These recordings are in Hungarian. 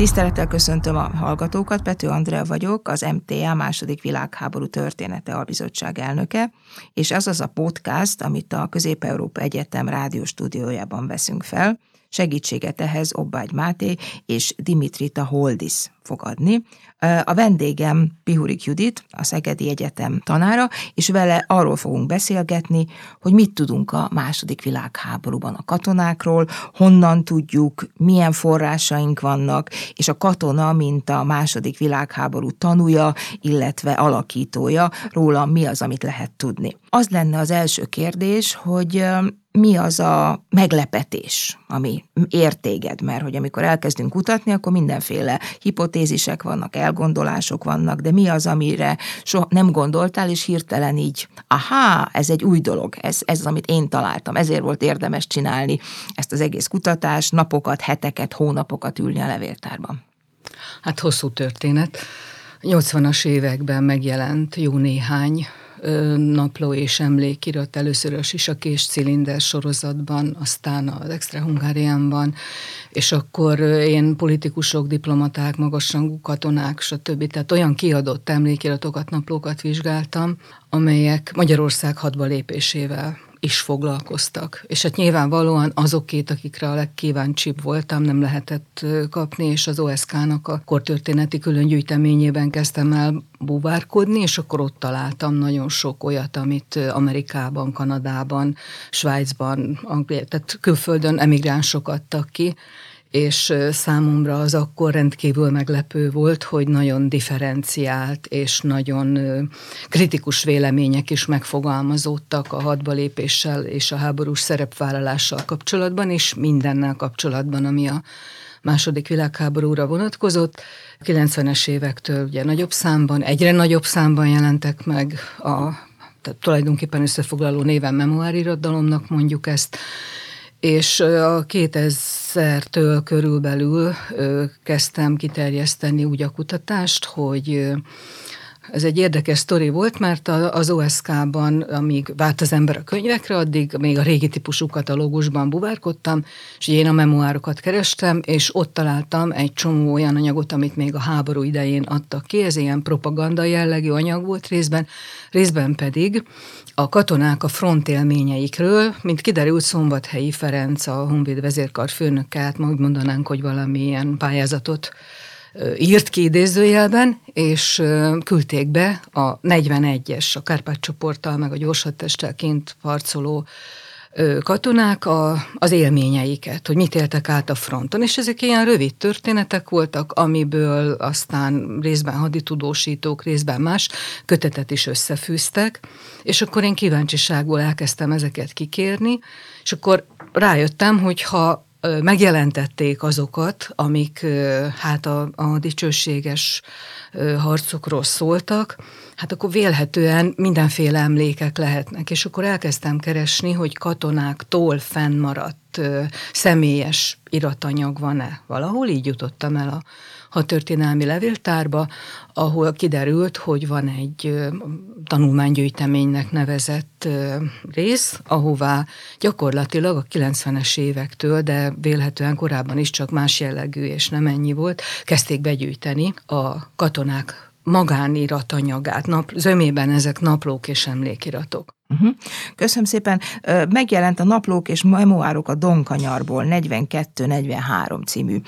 Tisztelettel köszöntöm a hallgatókat, Pető Andrea vagyok, az MTA második világháború története albizottság elnöke, és ez az a podcast, amit a Közép-Európa Egyetem rádióstúdiójában veszünk fel. Segítséget ehhez Obbágy Máté és Dimitrita Holdis fog adni. A vendégem Pihurik Judit, a Szegedi Egyetem tanára, és vele arról fogunk beszélgetni, hogy mit tudunk a második világháborúban a katonákról, honnan tudjuk, milyen forrásaink vannak, és a katona, mint a második világháború tanúja, illetve alakítója, róla mi az, amit lehet tudni. Az lenne az első kérdés, hogy mi az a meglepetés, ami értéged, mert hogy amikor elkezdünk kutatni, akkor mindenféle hipotézisek vannak, elgondolások vannak, de mi az, amire soha nem gondoltál, és hirtelen így, aha, ez egy új dolog, ez, ez az, amit én találtam, ezért volt érdemes csinálni ezt az egész kutatást, napokat, heteket, hónapokat ülni a levéltárban. Hát hosszú történet. 80-as években megjelent jó néhány napló és emlékirat először a Sisakés Cilinder sorozatban, aztán az Extra Hungáriánban, és akkor én politikusok, diplomaták, magasrangú katonák, stb. Tehát olyan kiadott emlékiratokat, naplókat vizsgáltam, amelyek Magyarország hadba lépésével is foglalkoztak. És hát nyilvánvalóan azokét, akikre a legkíváncsibb voltam, nem lehetett kapni, és az OSK-nak a kortörténeti külön gyűjteményében kezdtem el búvárkodni, és akkor ott találtam nagyon sok olyat, amit Amerikában, Kanadában, Svájcban, Anglia, tehát külföldön emigránsok adtak ki, és számomra az akkor rendkívül meglepő volt, hogy nagyon differenciált és nagyon kritikus vélemények is megfogalmazódtak a hadba lépéssel és a háborús szerepvállalással kapcsolatban, és mindennel kapcsolatban, ami a második világháborúra vonatkozott. 90-es évektől ugye nagyobb számban, egyre nagyobb számban jelentek meg a tehát tulajdonképpen összefoglaló néven memoárirodalomnak mondjuk ezt, és a 2000-től körülbelül kezdtem kiterjeszteni úgy a kutatást, hogy ez egy érdekes sztori volt, mert az OSK-ban, amíg várt az ember a könyvekre, addig még a régi típusú katalógusban buvárkodtam, és én a memoárokat kerestem, és ott találtam egy csomó olyan anyagot, amit még a háború idején adtak ki, ez ilyen propaganda jellegű anyag volt részben, részben pedig a katonák a front élményeikről, mint kiderült Szombathelyi Ferenc, a Honvéd vezérkar főnöke, hát mondanánk, hogy valamilyen pályázatot írt ki idézőjelben, és küldték be a 41-es, a Kárpát csoporttal, meg a gyorsattestel kint harcoló katonák a, az élményeiket, hogy mit éltek át a fronton, és ezek ilyen rövid történetek voltak, amiből aztán részben haditudósítók, részben más kötetet is összefűztek, és akkor én kíváncsiságból elkezdtem ezeket kikérni, és akkor rájöttem, hogy ha megjelentették azokat, amik hát a, a dicsőséges harcokról szóltak, hát akkor vélhetően mindenféle emlékek lehetnek. És akkor elkezdtem keresni, hogy katonáktól fennmaradt személyes iratanyag van-e. Valahol így jutottam el a a történelmi levéltárba, ahol kiderült, hogy van egy tanulmánygyűjteménynek nevezett rész, ahová gyakorlatilag a 90-es évektől, de vélhetően korábban is csak más jellegű és nem ennyi volt, kezdték begyűjteni a katonák magániratanyagát. Nap, zömében ezek naplók és emlékiratok. Uh-huh. Köszönöm szépen. Megjelent a Naplók és Memoárok a Donkanyarból 42-43 című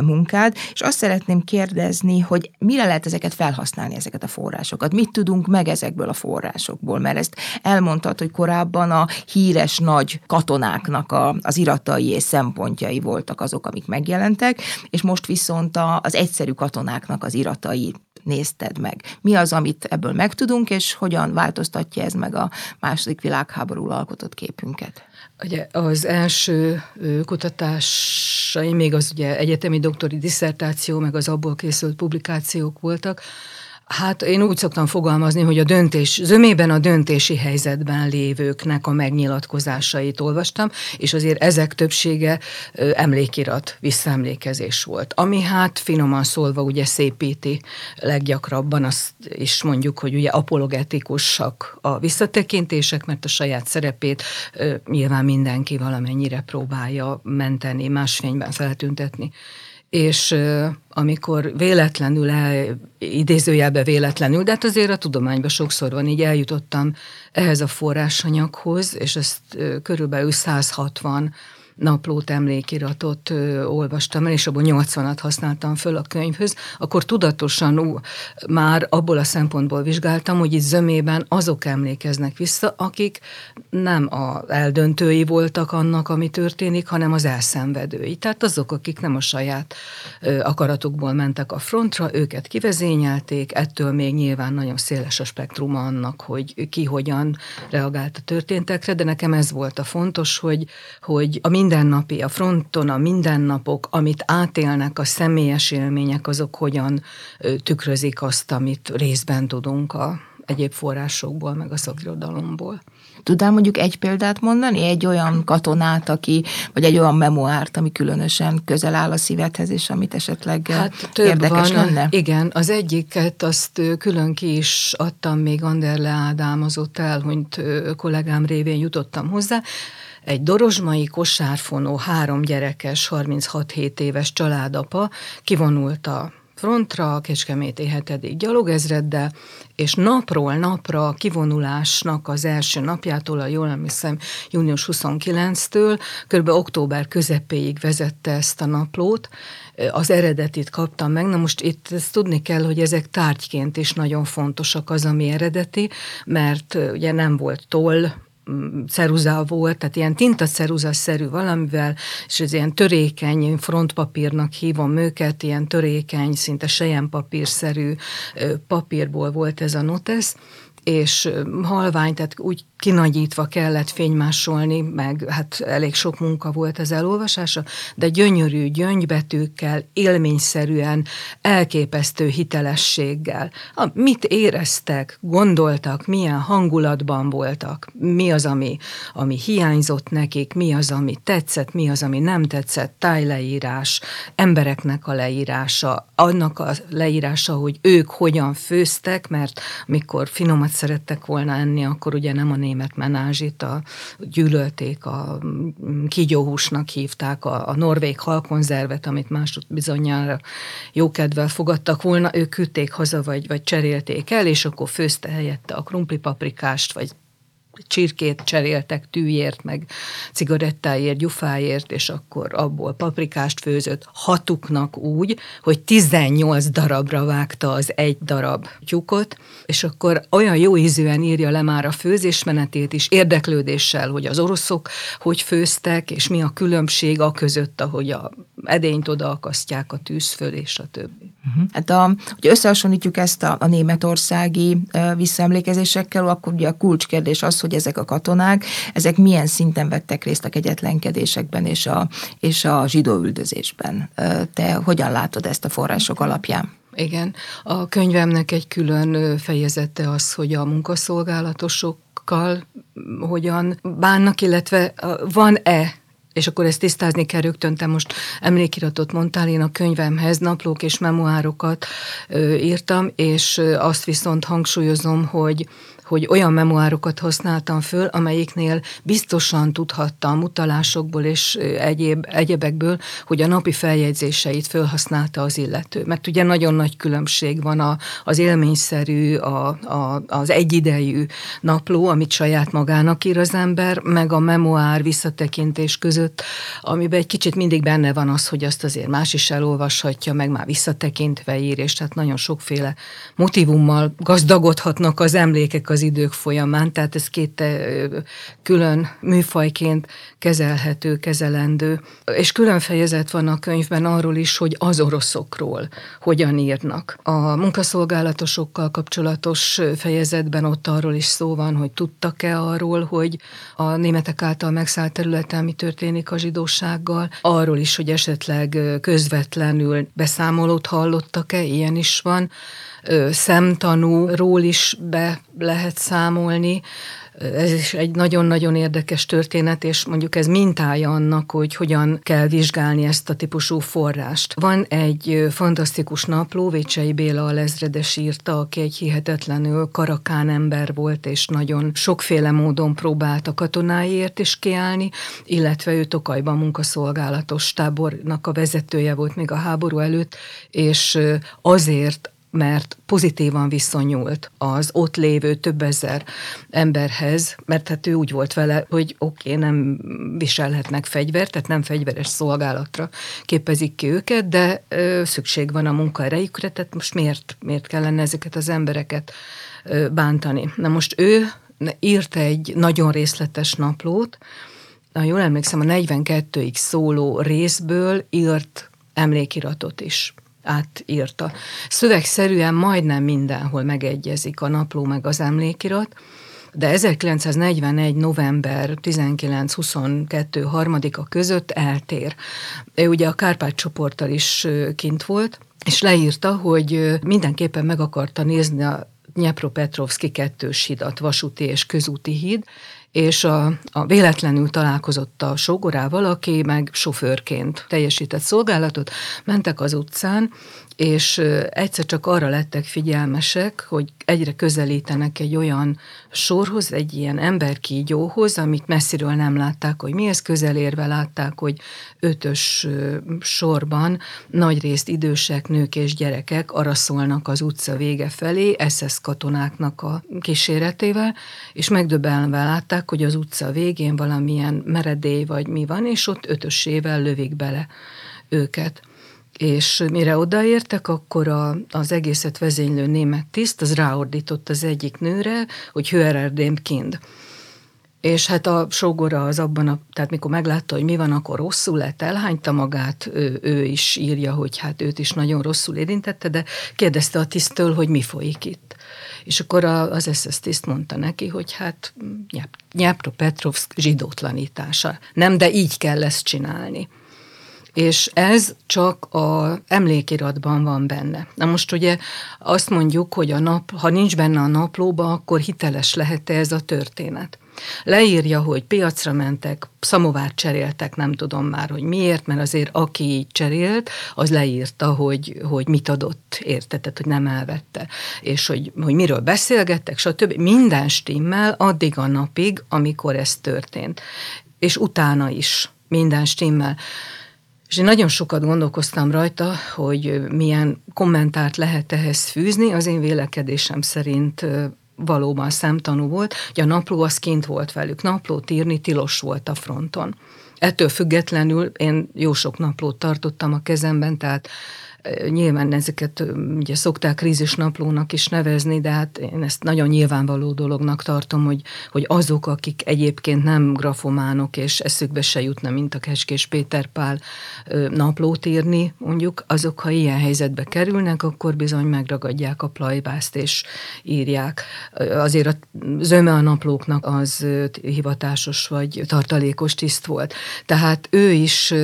munkád, és azt szeretném kérdezni, hogy mire lehet ezeket felhasználni, ezeket a forrásokat? Mit tudunk meg ezekből a forrásokból? Mert ezt elmondtad, hogy korábban a híres nagy katonáknak a, az iratai és szempontjai voltak azok, amik megjelentek, és most viszont a, az egyszerű katonáknak az iratai nézted meg? Mi az, amit ebből megtudunk, és hogyan változtatja ez meg a második világháború alkotott képünket? Ugye az első kutatásai, még az ugye egyetemi doktori diszertáció, meg az abból készült publikációk voltak, Hát én úgy szoktam fogalmazni, hogy a döntés, zömében a döntési helyzetben lévőknek a megnyilatkozásait olvastam, és azért ezek többsége emlékirat, visszaemlékezés volt. Ami hát finoman szólva ugye szépíti leggyakrabban, azt is mondjuk, hogy ugye apologetikusak a visszatekintések, mert a saját szerepét nyilván mindenki valamennyire próbálja menteni, más fényben feltüntetni és amikor véletlenül, el, idézőjelbe véletlenül, de hát azért a tudományban sokszor van, így eljutottam ehhez a forrásanyaghoz, és ezt körülbelül 160 naplót, emlékiratot ö, olvastam el, és abból 80-at használtam föl a könyvhöz, akkor tudatosan ú, már abból a szempontból vizsgáltam, hogy itt zömében azok emlékeznek vissza, akik nem a eldöntői voltak annak, ami történik, hanem az elszenvedői. Tehát azok, akik nem a saját ö, akaratukból mentek a frontra, őket kivezényelték, ettől még nyilván nagyon széles a spektruma annak, hogy ki hogyan reagált a történtekre, de nekem ez volt a fontos, hogy, hogy a mindennapi, a fronton a mindennapok, amit átélnek a személyes élmények, azok hogyan tükrözik azt, amit részben tudunk a egyéb forrásokból, meg a szakirodalomból. Tudnál mondjuk egy példát mondani? Egy olyan katonát, aki, vagy egy olyan memoárt, ami különösen közel áll a szívedhez, és amit esetleg hát, több érdekes van. lenne? Igen, az egyiket azt külön ki is adtam, még Anderle Ádám az ott el, hogy kollégám révén jutottam hozzá egy dorozsmai kosárfonó, három gyerekes, 36-7 éves családapa kivonult a frontra, a Kecskeméti 7. gyalogezreddel, és napról napra a kivonulásnak az első napjától, a jól emlékszem, június 29-től, kb. október közepéig vezette ezt a naplót, az eredetit kaptam meg. Na most itt ezt tudni kell, hogy ezek tárgyként is nagyon fontosak az, ami eredeti, mert ugye nem volt toll, ceruzá volt, tehát ilyen tintaceruza-szerű valamivel, és ez ilyen törékeny frontpapírnak hívom őket, ilyen törékeny, szinte sejempapírszerű papírból volt ez a notesz, és halvány, tehát úgy kinagyítva kellett fénymásolni, meg hát elég sok munka volt az elolvasása, de gyönyörű gyöngybetűkkel, élményszerűen, elképesztő hitelességgel. A, mit éreztek, gondoltak, milyen hangulatban voltak, mi az, ami, ami hiányzott nekik, mi az, ami tetszett, mi az, ami nem tetszett, tájleírás, embereknek a leírása, annak a leírása, hogy ők hogyan főztek, mert mikor finomat szerettek volna enni, akkor ugye nem a német menázsit, a, gyűlölték, a kígyóhúsnak hívták, a, a norvég halkonzervet, amit másod bizonyára jókedvel fogadtak volna, ők küldték haza, vagy, vagy cserélték el, és akkor főzte helyette a krumplipaprikást, vagy csirkét cseréltek tűjért, meg cigarettáért, gyufáért, és akkor abból paprikást főzött hatuknak úgy, hogy 18 darabra vágta az egy darab tyukot, és akkor olyan jó ízűen írja le már a főzésmenetét is, érdeklődéssel, hogy az oroszok hogy főztek, és mi a különbség a között, ahogy a edényt odaakasztják a tűz föl, és a többi. Uh-huh. Hát a, hogy összehasonlítjuk ezt a, a németországi visszaemlékezésekkel, akkor ugye a kulcskérdés az, hogy ezek a katonák, ezek milyen szinten vettek részt a kegyetlenkedésekben és a, és a zsidó üldözésben. Te hogyan látod ezt a források alapján? Igen, a könyvemnek egy külön fejezete az, hogy a munkaszolgálatosokkal hogyan bánnak, illetve van-e és akkor ezt tisztázni kell rögtön, te most emlékiratot mondtál, én a könyvemhez naplók és memoárokat írtam, és azt viszont hangsúlyozom, hogy hogy olyan memoárokat használtam föl, amelyiknél biztosan tudhattam utalásokból és egyéb, egyebekből, hogy a napi feljegyzéseit felhasználta az illető. Mert ugye nagyon nagy különbség van a, az élményszerű, a, a, az egyidejű napló, amit saját magának ír az ember, meg a memoár visszatekintés között, amiben egy kicsit mindig benne van az, hogy azt azért más is elolvashatja, meg már visszatekintve ír, és tehát nagyon sokféle motivummal gazdagodhatnak az emlékek az idők folyamán, tehát ez két külön műfajként kezelhető, kezelendő. És külön fejezet van a könyvben arról is, hogy az oroszokról hogyan írnak. A munkaszolgálatosokkal kapcsolatos fejezetben ott arról is szó van, hogy tudtak-e arról, hogy a németek által megszállt területen mi történik a zsidósággal, arról is, hogy esetleg közvetlenül beszámolót hallottak-e, ilyen is van szemtanúról is be lehet számolni, Ez is egy nagyon-nagyon érdekes történet, és mondjuk ez mintája annak, hogy hogyan kell vizsgálni ezt a típusú forrást. Van egy fantasztikus napló, Vécsei Béla a lezredes írta, aki egy hihetetlenül karakán ember volt, és nagyon sokféle módon próbált a katonáiért is kiállni, illetve ő Tokajban munkaszolgálatos tábornak a vezetője volt még a háború előtt, és azért mert pozitívan viszonyult az ott lévő több ezer emberhez, mert hát ő úgy volt vele, hogy oké, okay, nem viselhetnek fegyvert, tehát nem fegyveres szolgálatra képezik ki őket, de ö, szükség van a munkaerejükre, tehát most miért, miért kellene ezeket az embereket ö, bántani? Na most ő írt egy nagyon részletes naplót, ha jól emlékszem, a 42-ig szóló részből írt emlékiratot is átírta. Szövegszerűen majdnem mindenhol megegyezik a napló meg az emlékirat, de 1941. november 19-22 harmadika között eltér. Ő ugye a Kárpát csoporttal is kint volt, és leírta, hogy mindenképpen meg akarta nézni a Nyepropetrovszki kettős hidat, vasúti és közúti híd, és a, a véletlenül találkozott a sógorával, aki meg sofőrként teljesített szolgálatot, mentek az utcán, és egyszer csak arra lettek figyelmesek, hogy egyre közelítenek egy olyan sorhoz, egy ilyen emberkígyóhoz, amit messziről nem látták, hogy mi ez, közelérve látták, hogy ötös sorban nagyrészt idősek, nők és gyerekek araszolnak az utca vége felé, SS katonáknak a kíséretével, és megdöbbenve látták, hogy az utca végén valamilyen meredély vagy mi van, és ott ötösével lövik bele őket és mire odaértek, akkor a, az egészet vezénylő német tiszt, az ráordított az egyik nőre, hogy Hörer dem Kind. És hát a sógora az abban, a, tehát mikor meglátta, hogy mi van, akkor rosszul lett, elhányta magát, ő, ő is írja, hogy hát őt is nagyon rosszul érintette, de kérdezte a tisztől, hogy mi folyik itt. És akkor a, az SS tiszt mondta neki, hogy hát Nyápro Petrovsk zsidótlanítása. Nem, de így kell ezt csinálni és ez csak a emlékiratban van benne. Na most ugye azt mondjuk, hogy a nap, ha nincs benne a naplóba, akkor hiteles lehet -e ez a történet. Leírja, hogy piacra mentek, szamovárt cseréltek, nem tudom már, hogy miért, mert azért aki így cserélt, az leírta, hogy, hogy mit adott, érte, tehát hogy nem elvette, és hogy, hogy miről beszélgettek, stb. Minden stimmel addig a napig, amikor ez történt. És utána is minden stimmel. És én nagyon sokat gondolkoztam rajta, hogy milyen kommentárt lehet ehhez fűzni. Az én vélekedésem szerint valóban szemtanú volt, hogy a napló az kint volt velük. Naplót írni tilos volt a fronton. Ettől függetlenül én jó sok naplót tartottam a kezemben, tehát Nyilván ezeket ugye szokták krízisnaplónak is nevezni, de hát én ezt nagyon nyilvánvaló dolognak tartom, hogy, hogy azok, akik egyébként nem grafománok, és eszükbe se jutna, mint a Keskés Péter Pál naplót írni, mondjuk, azok, ha ilyen helyzetbe kerülnek, akkor bizony megragadják a plajbászt, és írják. Azért a zöme a naplóknak az hivatásos vagy tartalékos tiszt volt. Tehát ő is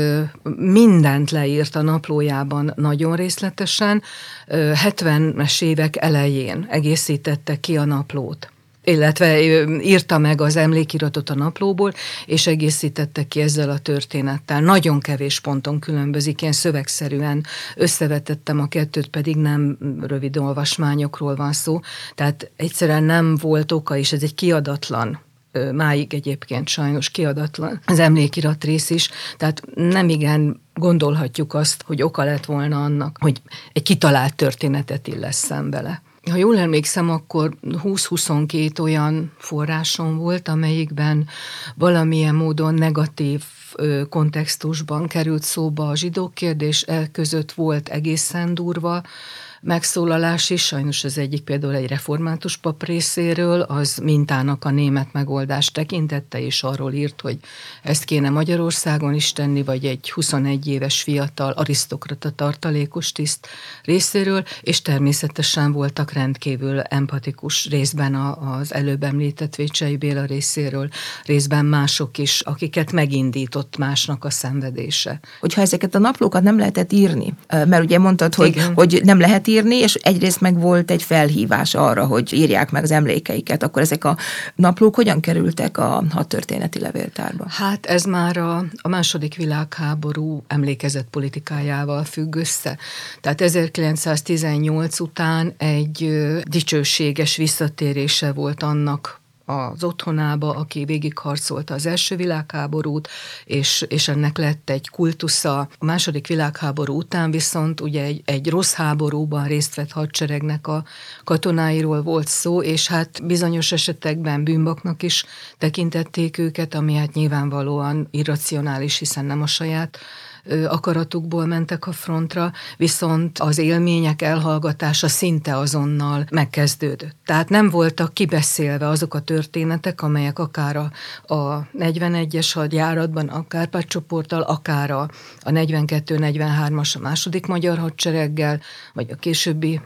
mindent leírt a naplójában nagyon nagyon részletesen, 70-es évek elején egészítette ki a naplót. Illetve írta meg az emlékiratot a naplóból, és egészítette ki ezzel a történettel. Nagyon kevés ponton különbözik, én szövegszerűen összevetettem a kettőt, pedig nem rövid olvasmányokról van szó, tehát egyszerűen nem volt oka, és ez egy kiadatlan máig egyébként sajnos kiadatlan az emlékirat rész is, tehát nem igen gondolhatjuk azt, hogy oka lett volna annak, hogy egy kitalált történetet illeszem bele. Ha jól emlékszem, akkor 20-22 olyan forrásom volt, amelyikben valamilyen módon negatív kontextusban került szóba a zsidó kérdés, e között volt egészen durva megszólalás is, sajnos az egyik például egy református pap részéről, az mintának a német megoldás tekintette, és arról írt, hogy ezt kéne Magyarországon is tenni, vagy egy 21 éves fiatal arisztokrata tartalékos tiszt részéről, és természetesen voltak rendkívül empatikus részben az előbb említett Vécsei Béla részéről, részben mások is, akiket megindított másnak a szenvedése. Hogyha ezeket a naplókat nem lehetett írni, mert ugye mondtad, hogy, hogy nem lehet írni, és egyrészt meg volt egy felhívás arra, hogy írják meg az emlékeiket. Akkor ezek a naplók hogyan kerültek a hadtörténeti levéltárba? Hát ez már a, a második világháború emlékezett politikájával függ össze. Tehát 1918 után egy dicsőséges visszatérése volt annak az otthonába, aki végigharcolta az első világháborút, és, és ennek lett egy kultusza. A második világháború után viszont ugye egy, egy rossz háborúban részt vett hadseregnek a katonáiról volt szó, és hát bizonyos esetekben bűnbaknak is tekintették őket, ami hát nyilvánvalóan irracionális, hiszen nem a saját akaratukból mentek a frontra, viszont az élmények elhallgatása szinte azonnal megkezdődött. Tehát nem voltak kibeszélve azok a történetek, amelyek akár a, a 41-es hadjáratban, a Kárpát csoporttal, akár a, a 42-43-as a második magyar hadsereggel, vagy a későbbi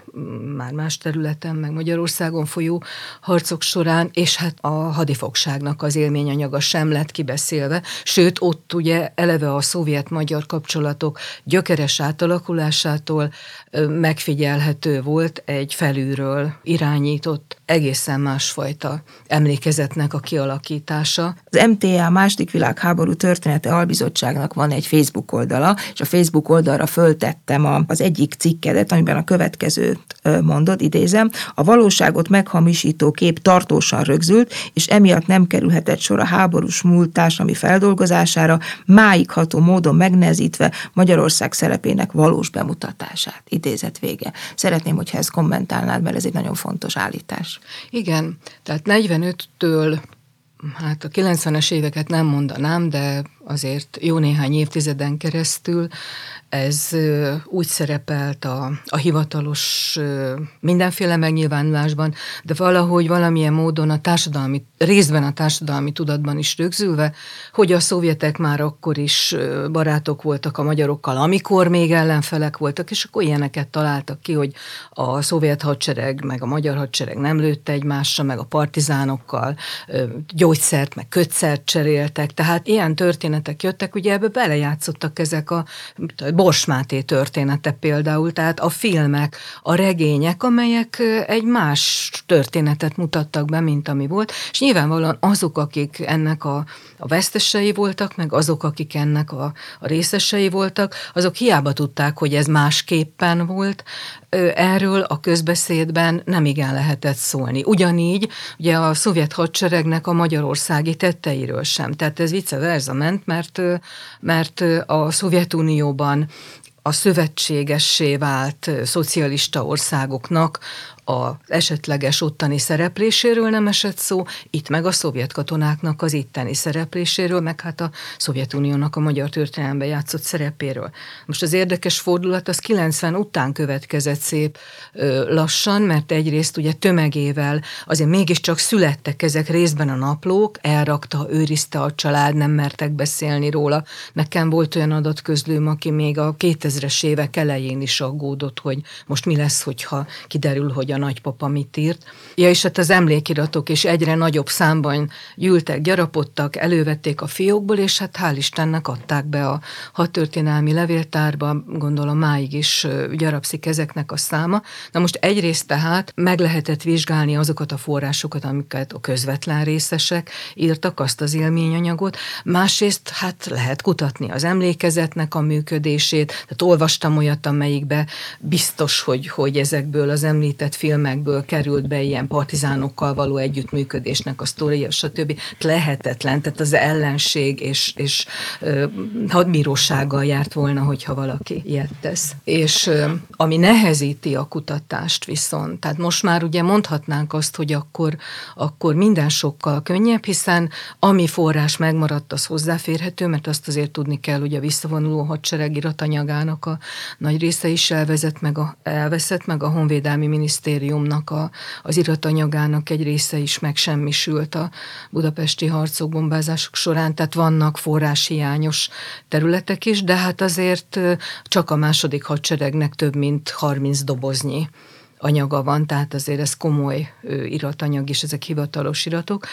már más területen, meg Magyarországon folyó harcok során, és hát a hadifogságnak az élményanyaga sem lett kibeszélve, sőt ott ugye eleve a szovjet-magyar kapcsolatok gyökeres átalakulásától megfigyelhető volt egy felülről irányított, egészen másfajta emlékezetnek a kialakítása. Az MTA második világháború története albizottságnak van egy Facebook oldala, és a Facebook oldalra föltettem az egyik cikkedet, amiben a következőt mondod, idézem, a valóságot meghamisító kép tartósan rögzült, és emiatt nem kerülhetett sor a háborús múlt társadalmi feldolgozására, máig módon megnehezítve Magyarország szerepének valós bemutatását. Idézet vége. Szeretném, hogyha ezt kommentálnád, mert ez egy nagyon fontos állítás. Igen, tehát 45-től hát a 90-es éveket nem mondanám, de azért jó néhány évtizeden keresztül ez úgy szerepelt a, a hivatalos mindenféle megnyilvánulásban, de valahogy valamilyen módon a társadalmi, részben a társadalmi tudatban is rögzülve, hogy a szovjetek már akkor is barátok voltak a magyarokkal, amikor még ellenfelek voltak, és akkor ilyeneket találtak ki, hogy a szovjet hadsereg, meg a magyar hadsereg nem lőtte egymásra, meg a partizánokkal gyógyszert, meg kötszert cseréltek, tehát ilyen történetek jöttek, ugye ebbe belejátszottak ezek a Bors Máté története például, tehát a filmek, a regények, amelyek egy más történetet mutattak be, mint ami volt, és nyilvánvalóan azok, akik ennek a, a vesztesei voltak, meg azok, akik ennek a, a részesei voltak, azok hiába tudták, hogy ez másképpen volt, erről a közbeszédben nem igen lehetett szólni. Ugyanígy ugye a szovjet hadseregnek a magyarországi tetteiről sem. Tehát ez vice versa ment, mert, mert a Szovjetunióban a szövetségessé vált szocialista országoknak az esetleges ottani szerepléséről nem esett szó, itt meg a szovjet katonáknak az itteni szerepléséről, meg hát a Szovjetuniónak a magyar történelemben játszott szerepéről. Most az érdekes fordulat az 90 után következett szép ö, lassan, mert egyrészt ugye tömegével azért mégiscsak születtek ezek részben a naplók, elrakta, őrizte a család, nem mertek beszélni róla. Nekem volt olyan adatközlőm, aki még a 2000-es évek elején is aggódott, hogy most mi lesz, hogyha kiderül, hogy a nagypapa mit írt. Ja, és hát az emlékiratok is egyre nagyobb számban gyűltek, gyarapodtak, elővették a fiókból, és hát hál' Istennek adták be a hadtörténelmi levéltárba, gondolom máig is gyarapszik ezeknek a száma. Na most egyrészt tehát meg lehetett vizsgálni azokat a forrásokat, amiket a közvetlen részesek írtak, azt az élményanyagot, másrészt hát lehet kutatni az emlékezetnek a működését, tehát olvastam olyat, amelyikbe biztos, hogy, hogy ezekből az említett filmekből került be ilyen partizánokkal való együttműködésnek a sztoria, stb. Lehetetlen, tehát az ellenség és, és hadbírósággal járt volna, hogyha valaki ilyet tesz. És ami nehezíti a kutatást viszont, tehát most már ugye mondhatnánk azt, hogy akkor, akkor minden sokkal könnyebb, hiszen ami forrás megmaradt, az hozzáférhető, mert azt azért tudni kell, hogy a visszavonuló hadsereg iratanyagának a nagy része is elvezett meg a, elveszett, meg a Honvédelmi Minisztérium minisztériumnak a, az iratanyagának egy része is megsemmisült a budapesti harcok, bombázások során, tehát vannak forráshiányos területek is, de hát azért csak a második hadseregnek több mint 30 doboznyi anyaga van, tehát azért ez komoly iratanyag, és ezek hivatalos iratok.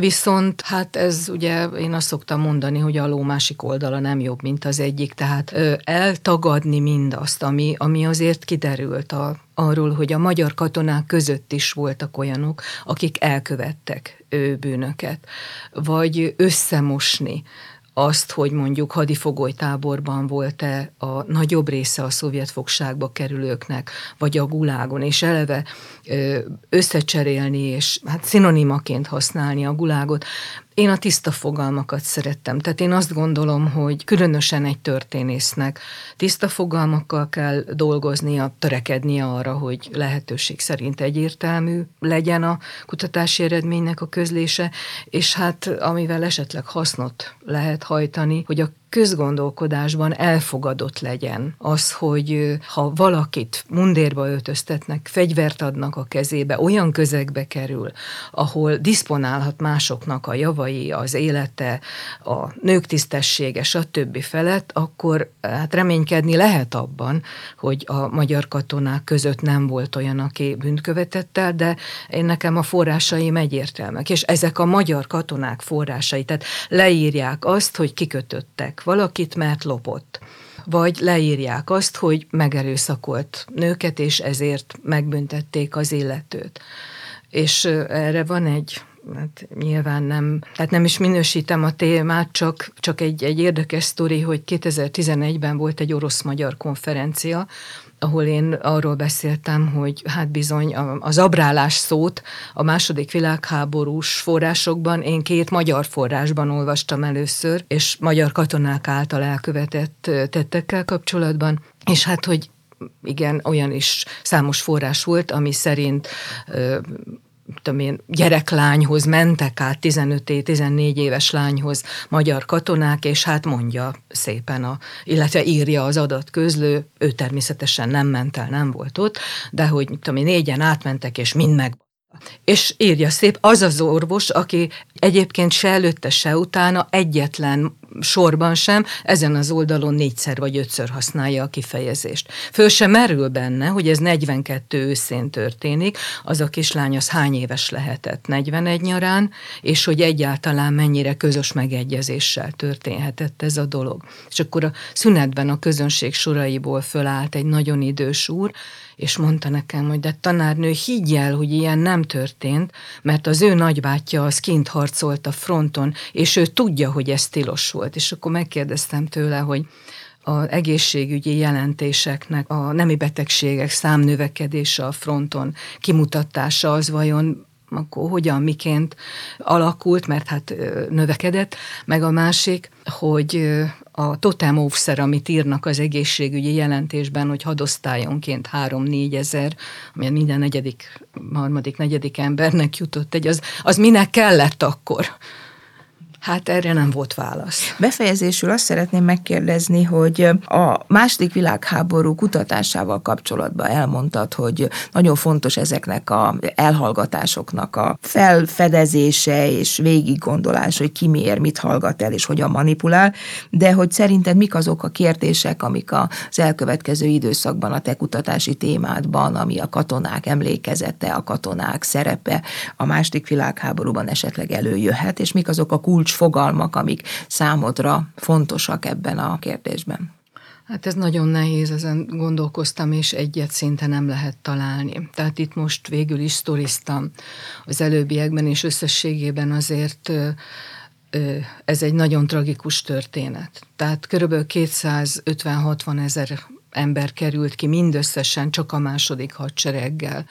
Viszont hát ez ugye én azt szoktam mondani, hogy a ló másik oldala nem jobb, mint az egyik, tehát ö, eltagadni mindazt, ami, ami azért kiderült a, arról, hogy a magyar katonák között is voltak olyanok, akik elkövettek bűnöket, vagy összemosni azt, hogy mondjuk hadifogolytáborban volt-e a nagyobb része a szovjet fogságba kerülőknek, vagy a gulágon, és eleve összecserélni, és hát szinonimaként használni a gulágot. Én a tiszta fogalmakat szerettem. Tehát én azt gondolom, hogy különösen egy történésznek tiszta fogalmakkal kell dolgoznia, törekednie arra, hogy lehetőség szerint egyértelmű legyen a kutatási eredménynek a közlése, és hát amivel esetleg hasznot lehet hajtani, hogy a közgondolkodásban elfogadott legyen az, hogy ha valakit mundérba öltöztetnek, fegyvert adnak a kezébe, olyan közegbe kerül, ahol diszponálhat másoknak a javai, az élete, a nők tisztessége, stb. felett, akkor hát reménykedni lehet abban, hogy a magyar katonák között nem volt olyan, aki bűnt követett el, de én nekem a forrásaim egyértelműek, és ezek a magyar katonák forrásai, tehát leírják azt, hogy kikötöttek valakit, mert lopott. Vagy leírják azt, hogy megerőszakolt nőket, és ezért megbüntették az illetőt. És erre van egy hát nyilván nem, tehát nem is minősítem a témát, csak, csak egy, egy érdekes sztori, hogy 2011-ben volt egy orosz-magyar konferencia, ahol én arról beszéltem, hogy hát bizony az abrálás szót a második világháborús forrásokban én két magyar forrásban olvastam először, és magyar katonák által elkövetett tettekkel kapcsolatban, és hát, hogy igen, olyan is számos forrás volt, ami szerint tudom én, gyereklányhoz mentek át, 15-14 éves lányhoz magyar katonák, és hát mondja szépen, a, illetve írja az adatközlő, ő természetesen nem ment el, nem volt ott, de hogy tudom én, négyen átmentek, és mind meg és írja szép, az az orvos, aki egyébként se előtte, se utána egyetlen sorban sem, ezen az oldalon négyszer vagy ötször használja a kifejezést. Föl sem merül benne, hogy ez 42 őszén történik, az a kislány az hány éves lehetett 41 nyarán, és hogy egyáltalán mennyire közös megegyezéssel történhetett ez a dolog. És akkor a szünetben a közönség soraiból fölállt egy nagyon idős úr, és mondta nekem, hogy de tanárnő, higgy el, hogy ilyen nem történt, mert az ő nagybátyja az kint harcolt a fronton, és ő tudja, hogy ez tilos volt. És akkor megkérdeztem tőle, hogy az egészségügyi jelentéseknek a nemi betegségek számnövekedése a fronton kimutatása az vajon akkor hogyan, miként alakult, mert hát növekedett, meg a másik, hogy a totem óvszer, amit írnak az egészségügyi jelentésben, hogy hadosztályonként 3-4 ezer, ami minden negyedik, harmadik, negyedik embernek jutott egy, az, az minek kellett akkor? Hát erre nem volt válasz. Befejezésül azt szeretném megkérdezni, hogy a második világháború kutatásával kapcsolatban elmondtad, hogy nagyon fontos ezeknek a elhallgatásoknak a felfedezése és végiggondolás, hogy ki miért, mit hallgat el és hogyan manipulál, de hogy szerinted mik azok a kérdések, amik az elkövetkező időszakban a te kutatási témádban, ami a katonák emlékezete, a katonák szerepe a második világháborúban esetleg előjöhet, és mik azok a kulcs fogalmak, amik számodra fontosak ebben a kérdésben? Hát ez nagyon nehéz, ezen gondolkoztam, és egyet szinte nem lehet találni. Tehát itt most végül is sztoriztam az előbbiekben, és összességében azért ez egy nagyon tragikus történet. Tehát körülbelül 250-60 ezer ember került ki mindösszesen csak a második hadsereggel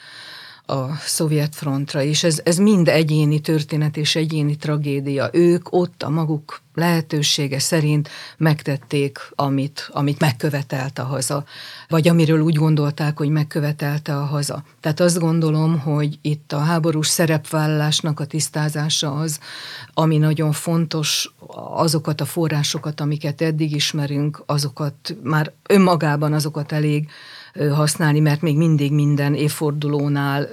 a szovjet frontra, és ez, ez mind egyéni történet és egyéni tragédia. Ők ott a maguk lehetősége szerint megtették, amit, amit megkövetelt a haza, vagy amiről úgy gondolták, hogy megkövetelte a haza. Tehát azt gondolom, hogy itt a háborús szerepvállalásnak a tisztázása az, ami nagyon fontos, azokat a forrásokat, amiket eddig ismerünk, azokat már önmagában azokat elég használni, mert még mindig minden évfordulónál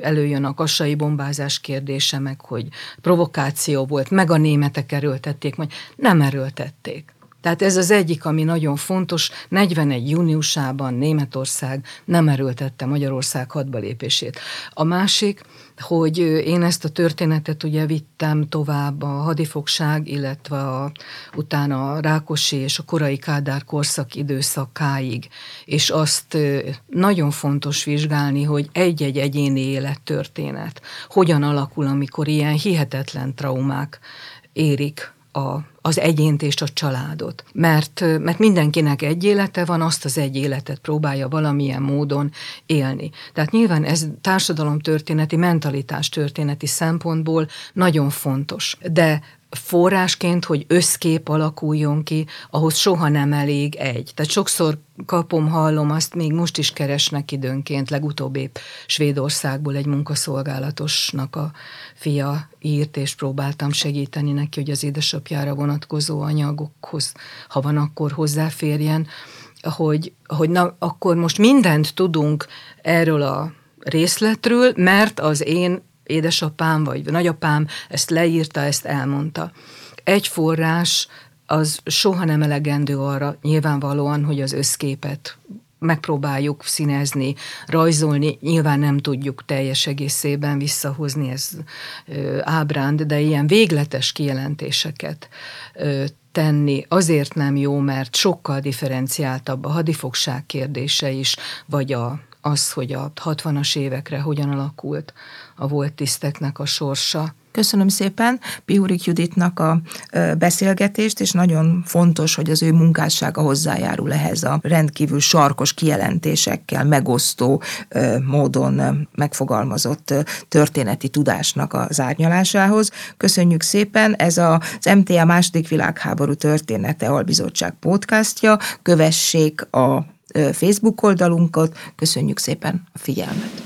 előjön a kassai bombázás kérdése, meg hogy provokáció volt, meg a németek erőltették, majd nem erőltették. Tehát ez az egyik, ami nagyon fontos. 41. júniusában Németország nem erőltette Magyarország hadba lépését. A másik, hogy én ezt a történetet ugye vittem tovább a hadifogság, illetve a, utána a Rákosi és a korai Kádár korszak időszakáig, és azt nagyon fontos vizsgálni, hogy egy-egy egyéni élettörténet hogyan alakul, amikor ilyen hihetetlen traumák érik a, az egyént és a családot. Mert, mert mindenkinek egy élete van, azt az egy életet próbálja valamilyen módon élni. Tehát nyilván ez társadalomtörténeti, mentalitás történeti szempontból nagyon fontos. De forrásként, hogy összkép alakuljon ki, ahhoz soha nem elég egy. Tehát sokszor kapom, hallom, azt még most is keresnek időnként, legutóbb épp Svédországból egy munkaszolgálatosnak a fia írt, és próbáltam segíteni neki, hogy az édesapjára vonatkozó anyagokhoz, ha van, akkor hozzáférjen, hogy, hogy na, akkor most mindent tudunk erről a részletről, mert az én édesapám vagy nagyapám ezt leírta, ezt elmondta. Egy forrás az soha nem elegendő arra nyilvánvalóan, hogy az összképet megpróbáljuk színezni, rajzolni, nyilván nem tudjuk teljes egészében visszahozni ez ábránd, de ilyen végletes kijelentéseket tenni azért nem jó, mert sokkal differenciáltabb a hadifogság kérdése is, vagy a, az, hogy a 60-as évekre hogyan alakult a volt tiszteknek a sorsa. Köszönöm szépen Piurik Juditnak a beszélgetést, és nagyon fontos, hogy az ő munkássága hozzájárul ehhez a rendkívül sarkos kijelentésekkel, megosztó módon megfogalmazott történeti tudásnak az árnyalásához. Köszönjük szépen, ez az MTA második világháború története albizottság podcastja, kövessék a Facebook oldalunkat, köszönjük szépen a figyelmet!